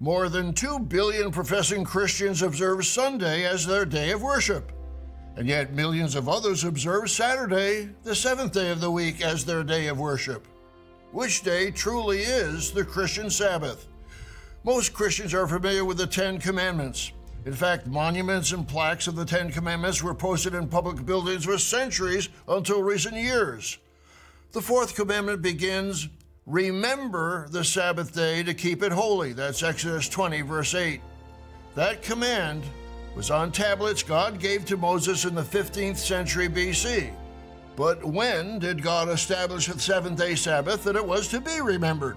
More than 2 billion professing Christians observe Sunday as their day of worship. And yet, millions of others observe Saturday, the seventh day of the week, as their day of worship. Which day truly is the Christian Sabbath? Most Christians are familiar with the Ten Commandments. In fact, monuments and plaques of the Ten Commandments were posted in public buildings for centuries until recent years. The fourth commandment begins Remember the Sabbath day to keep it holy. That's Exodus 20, verse 8. That command was on tablets God gave to Moses in the 15th century BC. But when did God establish the seventh day Sabbath that it was to be remembered?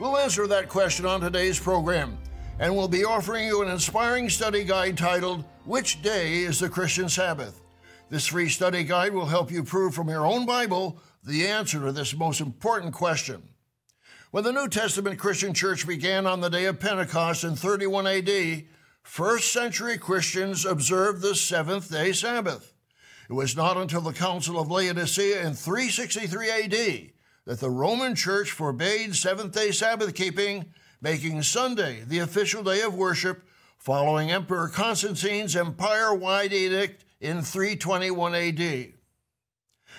We'll answer that question on today's program, and we'll be offering you an inspiring study guide titled, Which Day is the Christian Sabbath? This free study guide will help you prove from your own Bible the answer to this most important question. When the New Testament Christian church began on the day of Pentecost in 31 AD, first century Christians observed the seventh day Sabbath. It was not until the Council of Laodicea in 363 AD that the Roman Church forbade seventh day Sabbath keeping, making Sunday the official day of worship following Emperor Constantine's empire wide edict in 321 AD.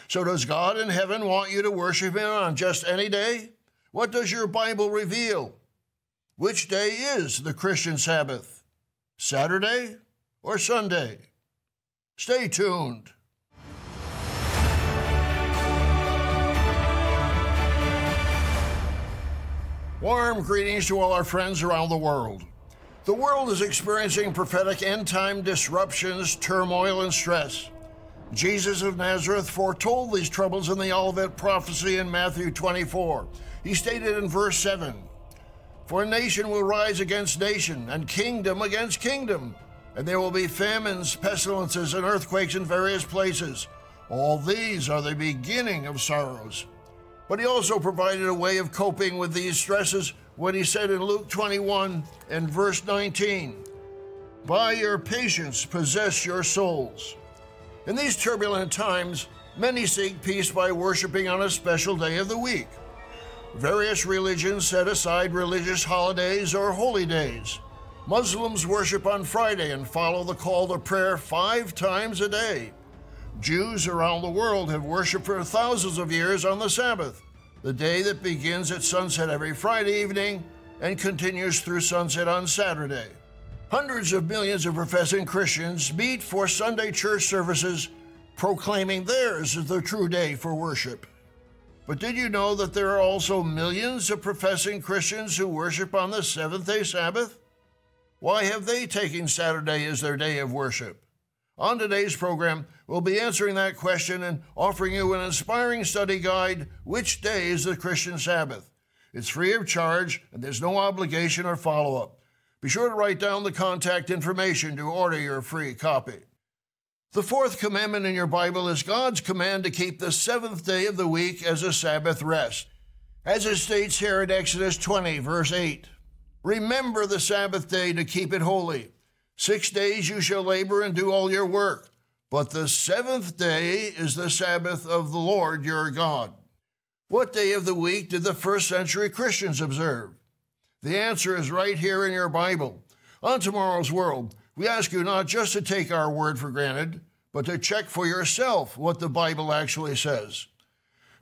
So, does God in heaven want you to worship Him on just any day? What does your Bible reveal? Which day is the Christian Sabbath? Saturday or Sunday? Stay tuned. Warm greetings to all our friends around the world. The world is experiencing prophetic end time disruptions, turmoil, and stress. Jesus of Nazareth foretold these troubles in the Olivet prophecy in Matthew 24. He stated in verse 7 For nation will rise against nation, and kingdom against kingdom, and there will be famines, pestilences, and earthquakes in various places. All these are the beginning of sorrows. But he also provided a way of coping with these stresses when he said in Luke 21 and verse 19, By your patience possess your souls. In these turbulent times, many seek peace by worshiping on a special day of the week. Various religions set aside religious holidays or holy days. Muslims worship on Friday and follow the call to prayer five times a day. Jews around the world have worshiped for thousands of years on the Sabbath, the day that begins at sunset every Friday evening and continues through sunset on Saturday. Hundreds of millions of professing Christians meet for Sunday church services, proclaiming theirs is the true day for worship. But did you know that there are also millions of professing Christians who worship on the seventh day Sabbath? Why have they taken Saturday as their day of worship? On today's program, we'll be answering that question and offering you an inspiring study guide Which Day is the Christian Sabbath? It's free of charge and there's no obligation or follow up. Be sure to write down the contact information to order your free copy. The fourth commandment in your Bible is God's command to keep the seventh day of the week as a Sabbath rest. As it states here in Exodus 20, verse 8 Remember the Sabbath day to keep it holy. Six days you shall labor and do all your work, but the seventh day is the Sabbath of the Lord your God. What day of the week did the first century Christians observe? The answer is right here in your Bible. On tomorrow's world, we ask you not just to take our word for granted, but to check for yourself what the Bible actually says.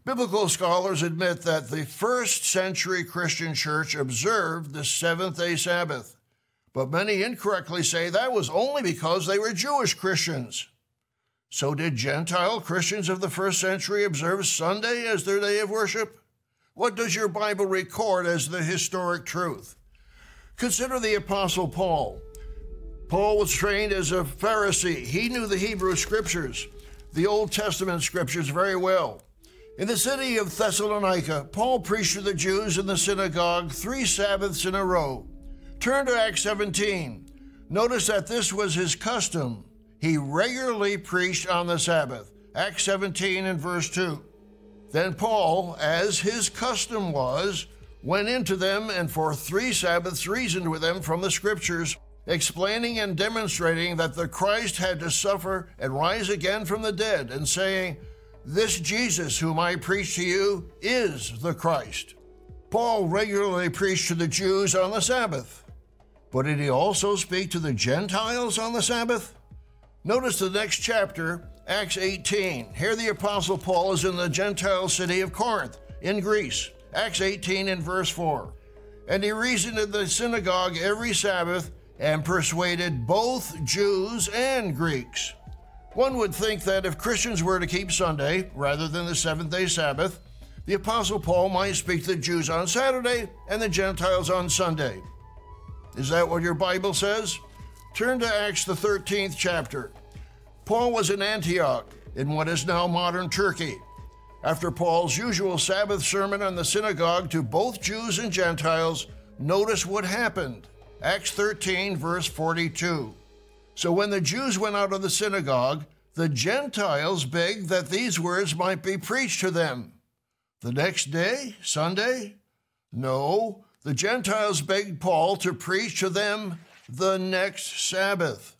Biblical scholars admit that the first century Christian church observed the seventh day Sabbath, but many incorrectly say that was only because they were Jewish Christians. So, did Gentile Christians of the first century observe Sunday as their day of worship? What does your Bible record as the historic truth? Consider the Apostle Paul. Paul was trained as a Pharisee. He knew the Hebrew scriptures, the Old Testament scriptures, very well. In the city of Thessalonica, Paul preached to the Jews in the synagogue three Sabbaths in a row. Turn to Acts 17. Notice that this was his custom. He regularly preached on the Sabbath. Acts 17 and verse 2. Then Paul, as his custom was, went into them and for three Sabbaths reasoned with them from the Scriptures explaining and demonstrating that the Christ had to suffer and rise again from the dead, and saying, This Jesus whom I preach to you is the Christ. Paul regularly preached to the Jews on the Sabbath. But did he also speak to the Gentiles on the Sabbath? Notice the next chapter, Acts 18. Here the Apostle Paul is in the Gentile city of Corinth, in Greece. Acts 18 and verse 4. And he reasoned in the synagogue every Sabbath and persuaded both Jews and Greeks. One would think that if Christians were to keep Sunday rather than the seventh day Sabbath, the Apostle Paul might speak to the Jews on Saturday and the Gentiles on Sunday. Is that what your Bible says? Turn to Acts, the 13th chapter. Paul was in Antioch, in what is now modern Turkey. After Paul's usual Sabbath sermon in the synagogue to both Jews and Gentiles, notice what happened. Acts 13, verse 42. So when the Jews went out of the synagogue, the Gentiles begged that these words might be preached to them. The next day, Sunday? No, the Gentiles begged Paul to preach to them the next Sabbath.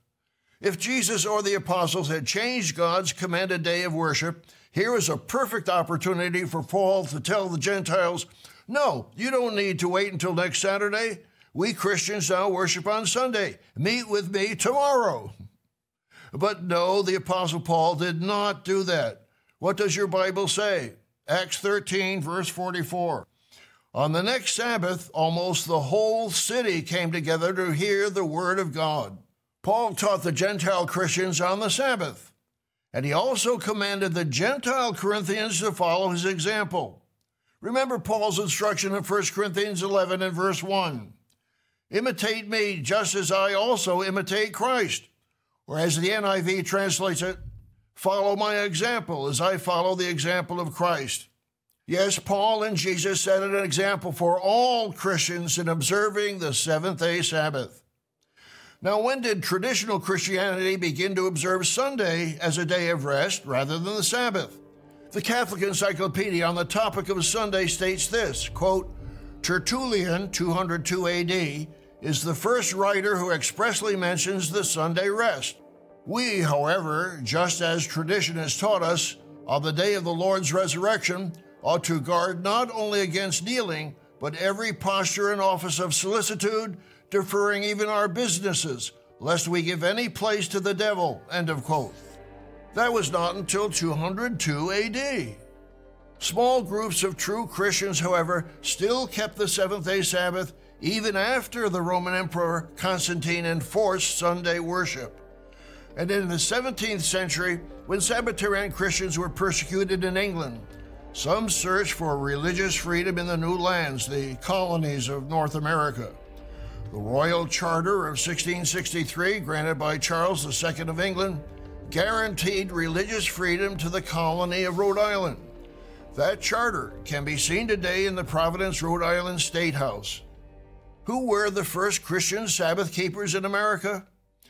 If Jesus or the apostles had changed God's commanded day of worship, here is a perfect opportunity for Paul to tell the Gentiles, no, you don't need to wait until next Saturday. We Christians now worship on Sunday. Meet with me tomorrow. But no, the Apostle Paul did not do that. What does your Bible say? Acts 13, verse 44. On the next Sabbath, almost the whole city came together to hear the word of God. Paul taught the Gentile Christians on the Sabbath, and he also commanded the Gentile Corinthians to follow his example. Remember Paul's instruction in 1 Corinthians 11 and verse 1 Imitate me, just as I also imitate Christ. Or as the NIV translates it, follow my example as I follow the example of Christ. Yes, Paul and Jesus set an example for all Christians in observing the seventh day Sabbath. Now, when did traditional Christianity begin to observe Sunday as a day of rest rather than the Sabbath? The Catholic Encyclopedia on the topic of Sunday states this quote, Tertullian, 202 AD, is the first writer who expressly mentions the Sunday rest. We, however, just as tradition has taught us, on the day of the Lord's resurrection, ought to guard not only against kneeling, but every posture and office of solicitude, deferring even our businesses, lest we give any place to the devil. End of quote. That was not until 202 AD. Small groups of true Christians, however, still kept the seventh day Sabbath even after the Roman Emperor Constantine enforced Sunday worship. And in the 17th century, when Sabbatarian Christians were persecuted in England, some searched for religious freedom in the new lands, the colonies of North America. The Royal Charter of 1663, granted by Charles II of England, guaranteed religious freedom to the colony of Rhode Island. That charter can be seen today in the Providence, Rhode Island State House. Who were the first Christian Sabbath keepers in America?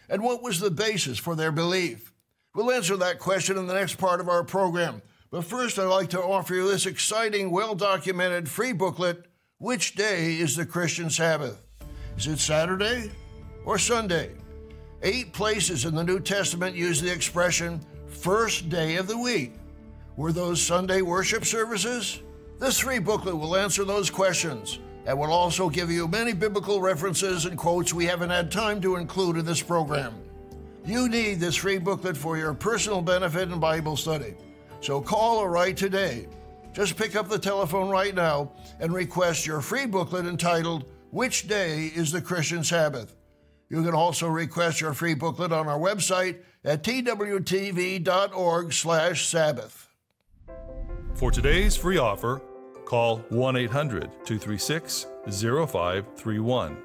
And what was the basis for their belief? We'll answer that question in the next part of our program. But first, I'd like to offer you this exciting, well documented free booklet Which Day is the Christian Sabbath? Is it Saturday or Sunday? Eight places in the New Testament use the expression first day of the week. Were those Sunday worship services? This free booklet will answer those questions and will also give you many biblical references and quotes we haven't had time to include in this program. You need this free booklet for your personal benefit and Bible study. So call or write today. Just pick up the telephone right now and request your free booklet entitled Which Day is the Christian Sabbath? You can also request your free booklet on our website at twtv.org/sabbath. For today's free offer, Call 1 800 236 0531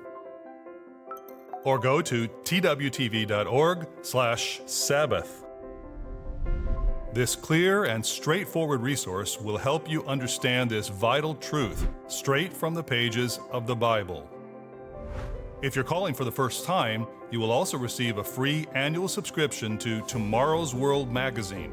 or go to twtv.org slash Sabbath. This clear and straightforward resource will help you understand this vital truth straight from the pages of the Bible. If you're calling for the first time, you will also receive a free annual subscription to Tomorrow's World magazine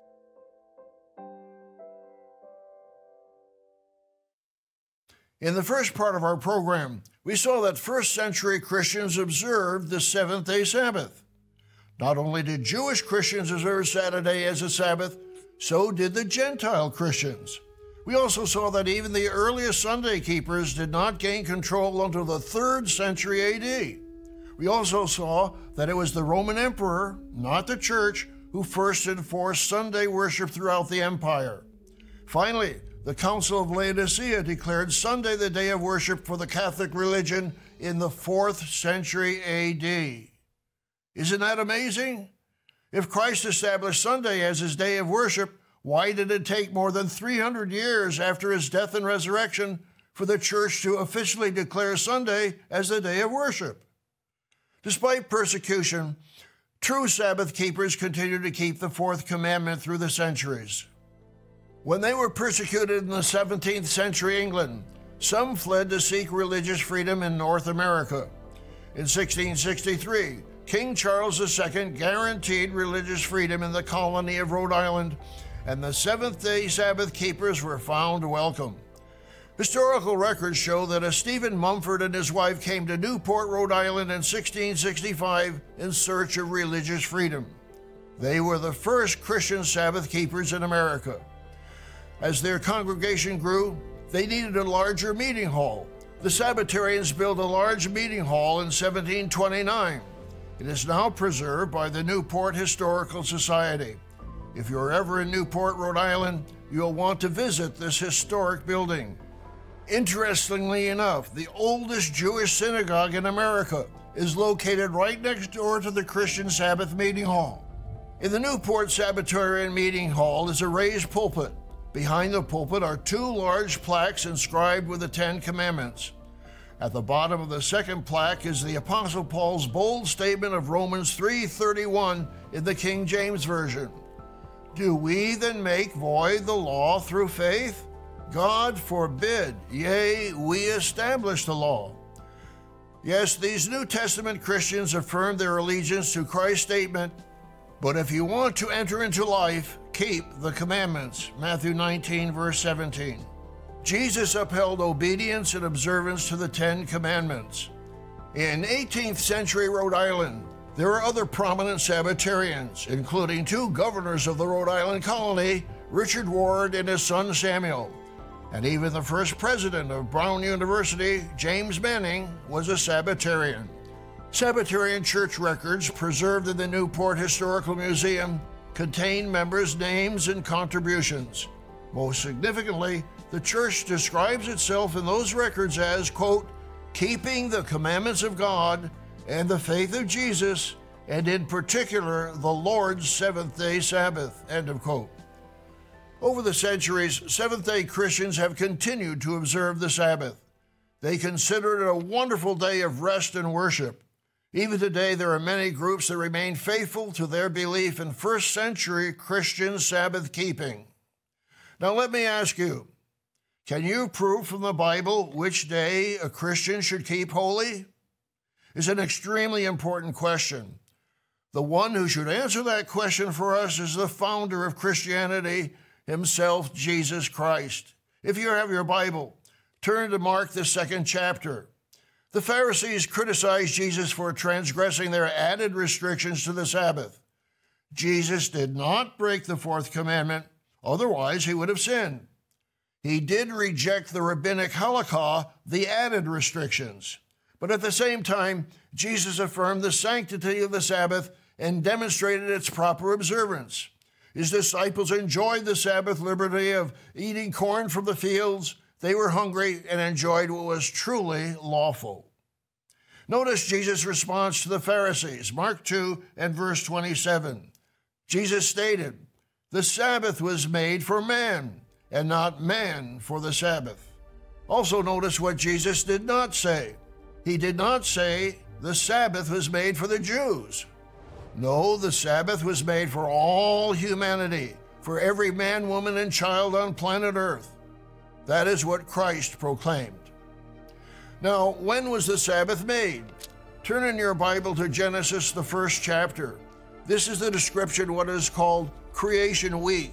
In the first part of our program, we saw that first century Christians observed the seventh day Sabbath. Not only did Jewish Christians observe Saturday as a Sabbath, so did the Gentile Christians. We also saw that even the earliest Sunday keepers did not gain control until the 3rd century AD. We also saw that it was the Roman emperor, not the church, who first enforced Sunday worship throughout the empire. Finally, the Council of Laodicea declared Sunday the day of worship for the Catholic religion in the 4th century AD. Isn't that amazing? If Christ established Sunday as his day of worship, why did it take more than 300 years after his death and resurrection for the church to officially declare Sunday as the day of worship? Despite persecution, true Sabbath keepers continued to keep the fourth commandment through the centuries. When they were persecuted in the 17th century England, some fled to seek religious freedom in North America. In 1663, King Charles II guaranteed religious freedom in the colony of Rhode Island, and the Seventh day Sabbath keepers were found welcome. Historical records show that a Stephen Mumford and his wife came to Newport, Rhode Island in 1665 in search of religious freedom. They were the first Christian Sabbath keepers in America. As their congregation grew, they needed a larger meeting hall. The Sabbatarians built a large meeting hall in 1729. It is now preserved by the Newport Historical Society. If you're ever in Newport, Rhode Island, you'll want to visit this historic building. Interestingly enough, the oldest Jewish synagogue in America is located right next door to the Christian Sabbath Meeting Hall. In the Newport Sabbatarian Meeting Hall is a raised pulpit. Behind the pulpit are two large plaques inscribed with the Ten Commandments. At the bottom of the second plaque is the Apostle Paul's bold statement of Romans 3:31 in the King James Version. Do we then make void the law through faith? God forbid, yea, we establish the law. Yes, these New Testament Christians affirm their allegiance to Christ's statement, but if you want to enter into life, keep the commandments. Matthew 19, verse 17. Jesus upheld obedience and observance to the Ten Commandments. In 18th century Rhode Island, there were other prominent Sabbatarians, including two governors of the Rhode Island colony, Richard Ward and his son Samuel. And even the first president of Brown University, James Manning, was a Sabbatarian. Sabbatarian church records preserved in the Newport Historical Museum contain members' names and contributions. Most significantly, the church describes itself in those records as, quote, keeping the commandments of God and the faith of Jesus, and in particular, the Lord's seventh day Sabbath, end of quote. Over the centuries, Seventh day Christians have continued to observe the Sabbath. They consider it a wonderful day of rest and worship. Even today, there are many groups that remain faithful to their belief in first century Christian Sabbath keeping. Now, let me ask you can you prove from the Bible which day a Christian should keep holy? It's an extremely important question. The one who should answer that question for us is the founder of Christianity himself, Jesus Christ. If you have your Bible, turn to Mark, the second chapter. The Pharisees criticized Jesus for transgressing their added restrictions to the Sabbath. Jesus did not break the fourth commandment, otherwise, he would have sinned. He did reject the rabbinic halakha, the added restrictions. But at the same time, Jesus affirmed the sanctity of the Sabbath and demonstrated its proper observance. His disciples enjoyed the Sabbath liberty of eating corn from the fields. They were hungry and enjoyed what was truly lawful. Notice Jesus' response to the Pharisees, Mark 2 and verse 27. Jesus stated, The Sabbath was made for man, and not man for the Sabbath. Also, notice what Jesus did not say. He did not say the Sabbath was made for the Jews. No, the Sabbath was made for all humanity, for every man, woman, and child on planet Earth. That is what Christ proclaimed. Now, when was the Sabbath made? Turn in your Bible to Genesis, the first chapter. This is the description of what is called Creation Week.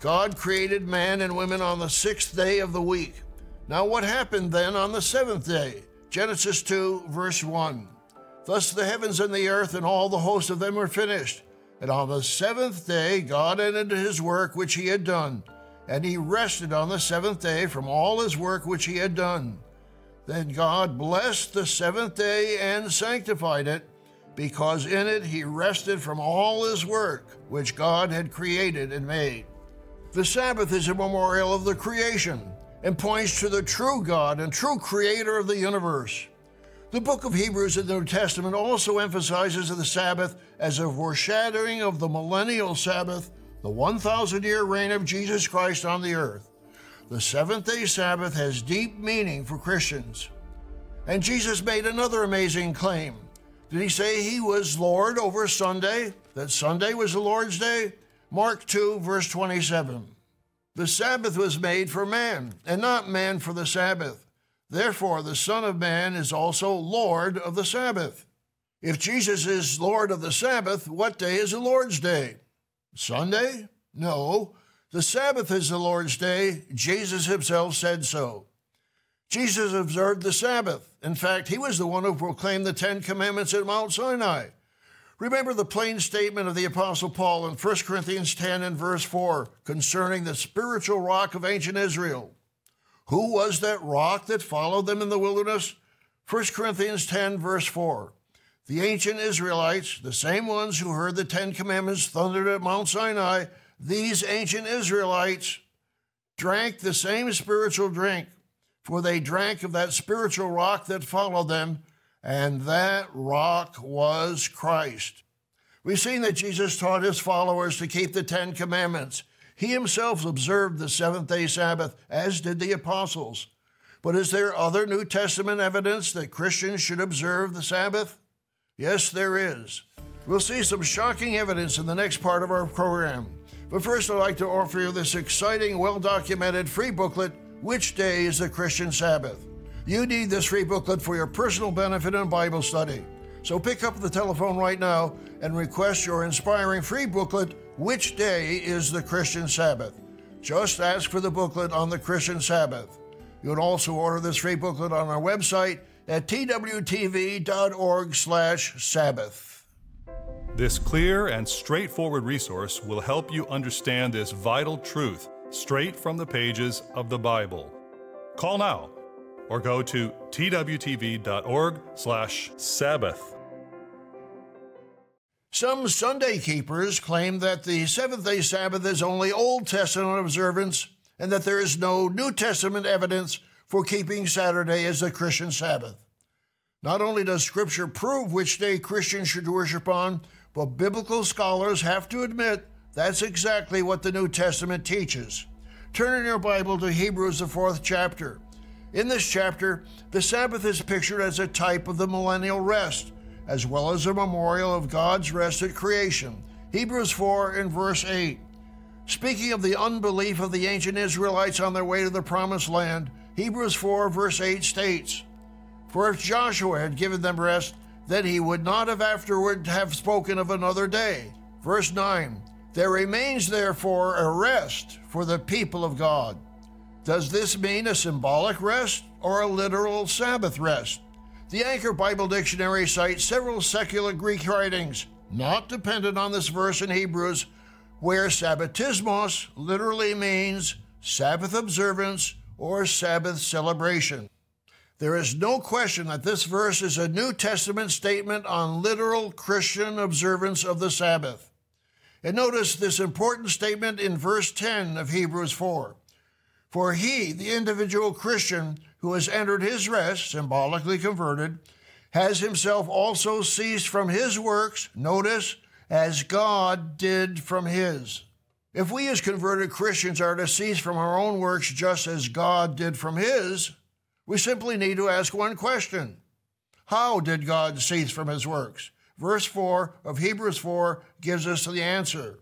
God created man and women on the sixth day of the week. Now, what happened then on the seventh day? Genesis 2, verse 1. Thus the heavens and the earth and all the host of them were finished. And on the seventh day God ended his work which he had done, and he rested on the seventh day from all his work which he had done. Then God blessed the seventh day and sanctified it, because in it he rested from all his work which God had created and made. The Sabbath is a memorial of the creation and points to the true God and true creator of the universe. The book of Hebrews in the New Testament also emphasizes the Sabbath as a foreshadowing of the millennial Sabbath, the 1,000 year reign of Jesus Christ on the earth. The seventh day Sabbath has deep meaning for Christians. And Jesus made another amazing claim. Did he say he was Lord over Sunday? That Sunday was the Lord's day? Mark 2, verse 27. The Sabbath was made for man, and not man for the Sabbath. Therefore, the Son of Man is also Lord of the Sabbath. If Jesus is Lord of the Sabbath, what day is the Lord's day? Sunday? No, the Sabbath is the Lord's day. Jesus himself said so. Jesus observed the Sabbath. In fact, he was the one who proclaimed the Ten Commandments at Mount Sinai. Remember the plain statement of the Apostle Paul in 1 Corinthians 10 and verse 4 concerning the spiritual rock of ancient Israel. Who was that rock that followed them in the wilderness? 1 Corinthians 10, verse 4. The ancient Israelites, the same ones who heard the Ten Commandments thundered at Mount Sinai, these ancient Israelites drank the same spiritual drink, for they drank of that spiritual rock that followed them, and that rock was Christ. We've seen that Jesus taught his followers to keep the Ten Commandments. He himself observed the seventh day Sabbath, as did the apostles. But is there other New Testament evidence that Christians should observe the Sabbath? Yes, there is. We'll see some shocking evidence in the next part of our program. But first, I'd like to offer you this exciting, well documented free booklet Which Day is the Christian Sabbath? You need this free booklet for your personal benefit and Bible study. So pick up the telephone right now and request your inspiring free booklet Which Day is the Christian Sabbath? Just ask for the booklet on the Christian Sabbath. You can also order this free booklet on our website at twtv.org/sabbath. This clear and straightforward resource will help you understand this vital truth straight from the pages of the Bible. Call now or go to twtv.org/sabbath. Some Sunday keepers claim that the seventh day Sabbath is only Old Testament observance and that there is no New Testament evidence for keeping Saturday as the Christian Sabbath. Not only does Scripture prove which day Christians should worship on, but biblical scholars have to admit that's exactly what the New Testament teaches. Turn in your Bible to Hebrews, the fourth chapter. In this chapter, the Sabbath is pictured as a type of the millennial rest, as well as a memorial of God's rest at creation. Hebrews 4 and verse 8. Speaking of the unbelief of the ancient Israelites on their way to the promised land, Hebrews 4 verse 8 states, For if Joshua had given them rest, then he would not have afterward have spoken of another day. Verse 9 There remains therefore a rest for the people of God. Does this mean a symbolic rest or a literal Sabbath rest? The Anchor Bible Dictionary cites several secular Greek writings, not dependent on this verse in Hebrews, where Sabbatismos literally means Sabbath observance or Sabbath celebration. There is no question that this verse is a New Testament statement on literal Christian observance of the Sabbath. And notice this important statement in verse 10 of Hebrews 4. For he, the individual Christian who has entered his rest, symbolically converted, has himself also ceased from his works, notice, as God did from his. If we as converted Christians are to cease from our own works just as God did from his, we simply need to ask one question How did God cease from his works? Verse 4 of Hebrews 4 gives us the answer.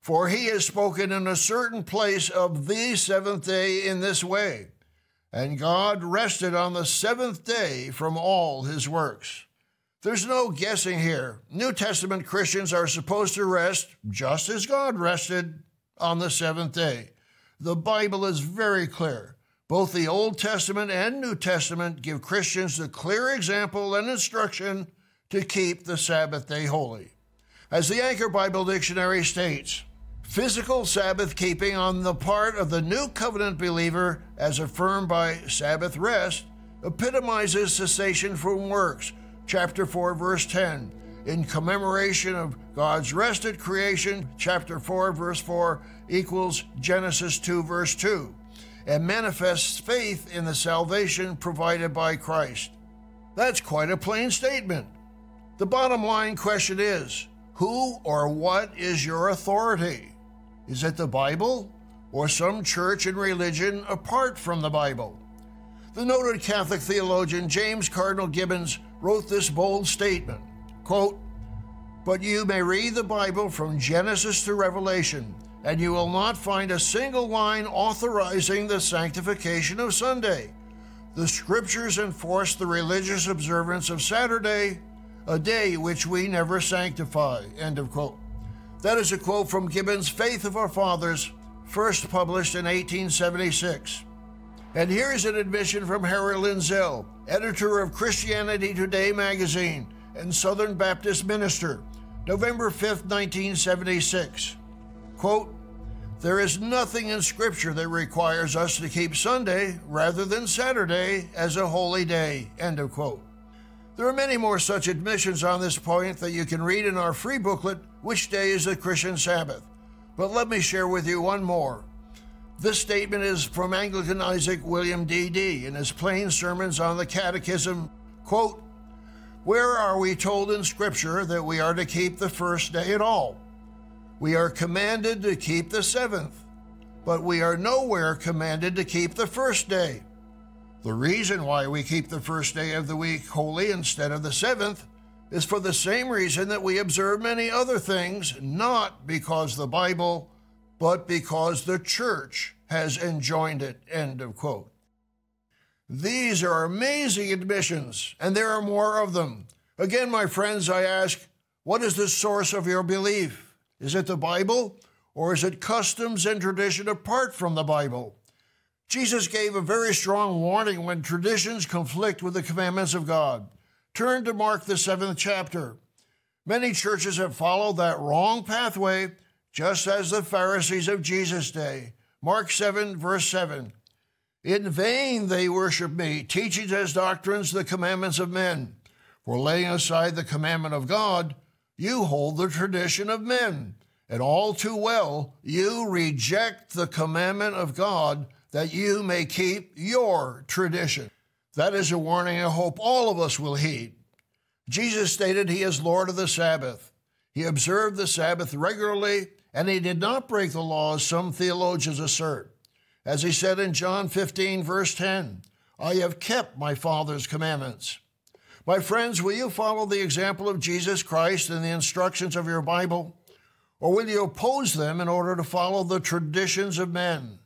For he has spoken in a certain place of the seventh day in this way, and God rested on the seventh day from all his works. There's no guessing here. New Testament Christians are supposed to rest just as God rested on the seventh day. The Bible is very clear. Both the Old Testament and New Testament give Christians the clear example and instruction to keep the Sabbath day holy. As the Anchor Bible Dictionary states, physical Sabbath keeping on the part of the New Covenant believer, as affirmed by Sabbath rest, epitomizes cessation from works, chapter 4, verse 10, in commemoration of God's rest at creation, chapter 4, verse 4, equals Genesis 2, verse 2, and manifests faith in the salvation provided by Christ. That's quite a plain statement. The bottom line question is who or what is your authority? Is it the Bible or some church and religion apart from the Bible? The noted Catholic theologian James Cardinal Gibbons wrote this bold statement quote, But you may read the Bible from Genesis to Revelation, and you will not find a single line authorizing the sanctification of Sunday. The scriptures enforce the religious observance of Saturday, a day which we never sanctify. End of quote. That is a quote from Gibbon's Faith of Our Fathers, first published in 1876. And here's an admission from Harry Lindsell, editor of Christianity Today magazine and Southern Baptist minister, November 5, 1976. Quote, there is nothing in Scripture that requires us to keep Sunday rather than Saturday as a holy day. End of quote. There are many more such admissions on this point that you can read in our free booklet, Which Day is the Christian Sabbath? But let me share with you one more. This statement is from Anglican Isaac William D.D. in his plain sermons on the Catechism. Quote, Where are we told in Scripture that we are to keep the first day at all? We are commanded to keep the seventh, but we are nowhere commanded to keep the first day. The reason why we keep the first day of the week holy instead of the seventh is for the same reason that we observe many other things, not because the Bible but because the church has enjoined it. End of quote. These are amazing admissions, and there are more of them. Again, my friends, I ask, what is the source of your belief? Is it the Bible, or is it customs and tradition apart from the Bible? Jesus gave a very strong warning when traditions conflict with the commandments of God. Turn to Mark, the seventh chapter. Many churches have followed that wrong pathway just as the Pharisees of Jesus' day. Mark 7, verse 7. In vain they worship me, teaching as doctrines the commandments of men. For laying aside the commandment of God, you hold the tradition of men. And all too well, you reject the commandment of God that you may keep your tradition. That is a warning I hope all of us will heed. Jesus stated he is Lord of the Sabbath. He observed the Sabbath regularly and he did not break the law, as some theologians assert. As he said in John 15, verse 10, I have kept my Father's commandments. My friends, will you follow the example of Jesus Christ and the instructions of your Bible? Or will you oppose them in order to follow the traditions of men?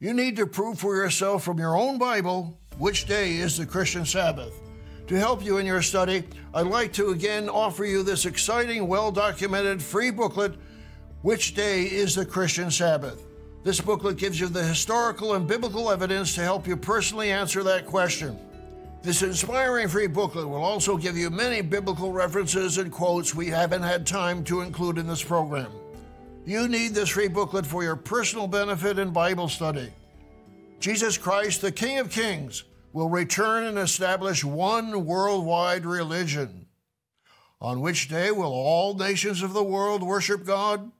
You need to prove for yourself from your own Bible which day is the Christian Sabbath. To help you in your study, I'd like to again offer you this exciting, well documented free booklet which day is the Christian Sabbath? This booklet gives you the historical and biblical evidence to help you personally answer that question. This inspiring free booklet will also give you many biblical references and quotes we haven't had time to include in this program. You need this free booklet for your personal benefit and Bible study. Jesus Christ, the King of Kings, will return and establish one worldwide religion. On which day will all nations of the world worship God?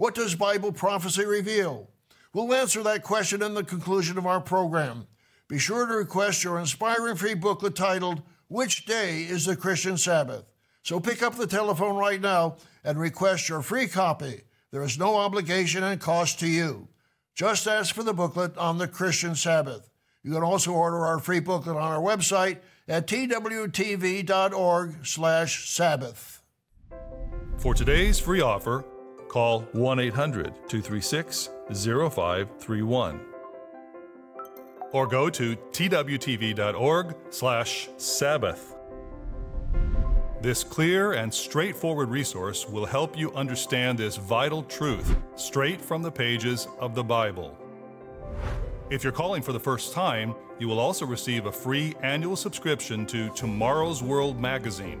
What does Bible prophecy reveal? We'll answer that question in the conclusion of our program. Be sure to request your inspiring free booklet titled, Which Day is the Christian Sabbath? So pick up the telephone right now and request your free copy. There is no obligation and cost to you. Just ask for the booklet on the Christian Sabbath. You can also order our free booklet on our website at twtv.org/sabbath. For today's free offer, Call 1 800 236 0531 or go to twtv.org/sabbath. This clear and straightforward resource will help you understand this vital truth straight from the pages of the Bible. If you're calling for the first time, you will also receive a free annual subscription to Tomorrow's World magazine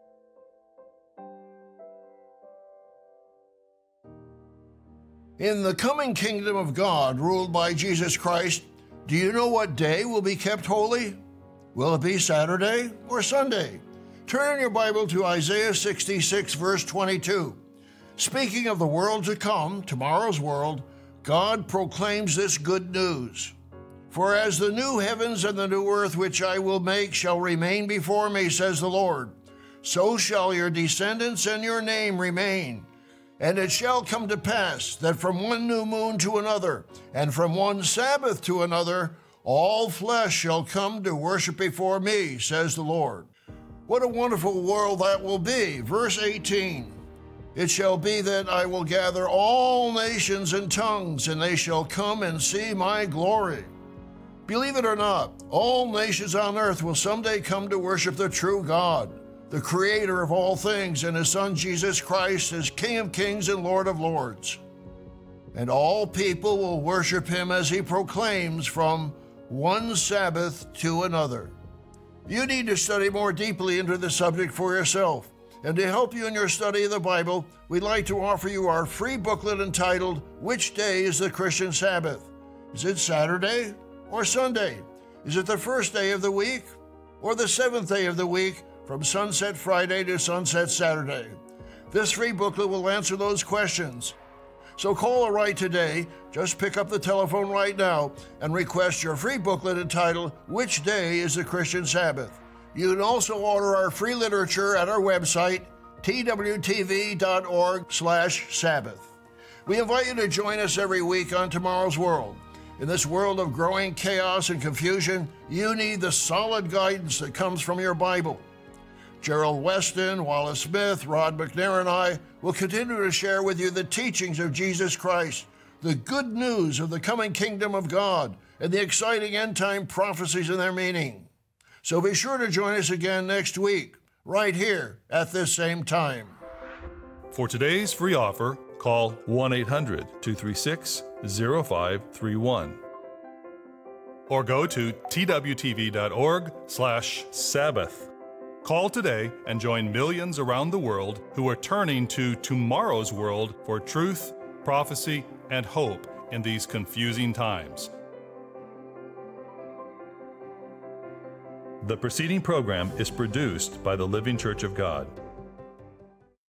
In the coming kingdom of God, ruled by Jesus Christ, do you know what day will be kept holy? Will it be Saturday or Sunday? Turn your Bible to Isaiah 66, verse 22. Speaking of the world to come, tomorrow's world, God proclaims this good news. For as the new heavens and the new earth which I will make shall remain before me, says the Lord, so shall your descendants and your name remain. And it shall come to pass that from one new moon to another, and from one Sabbath to another, all flesh shall come to worship before me, says the Lord. What a wonderful world that will be. Verse 18 It shall be that I will gather all nations and tongues, and they shall come and see my glory. Believe it or not, all nations on earth will someday come to worship the true God the creator of all things, and his Son Jesus Christ as King of kings and Lord of lords. And all people will worship him as he proclaims from one Sabbath to another. You need to study more deeply into the subject for yourself. And to help you in your study of the Bible, we'd like to offer you our free booklet entitled, Which Day is the Christian Sabbath? Is it Saturday or Sunday? Is it the first day of the week or the seventh day of the week from sunset Friday to sunset Saturday. This free booklet will answer those questions. So call or write today, just pick up the telephone right now, and request your free booklet entitled, Which Day is the Christian Sabbath? You can also order our free literature at our website, twtv.org slash Sabbath. We invite you to join us every week on Tomorrow's World. In this world of growing chaos and confusion, you need the solid guidance that comes from your Bible. Gerald Weston, Wallace Smith, Rod McNair, and I will continue to share with you the teachings of Jesus Christ, the good news of the coming kingdom of God, and the exciting end time prophecies and their meaning. So be sure to join us again next week, right here at this same time. For today's free offer, call 1 800 236 0531 or go to twtv.org/sabbath. Call today and join millions around the world who are turning to tomorrow's world for truth, prophecy, and hope in these confusing times. The preceding program is produced by the Living Church of God.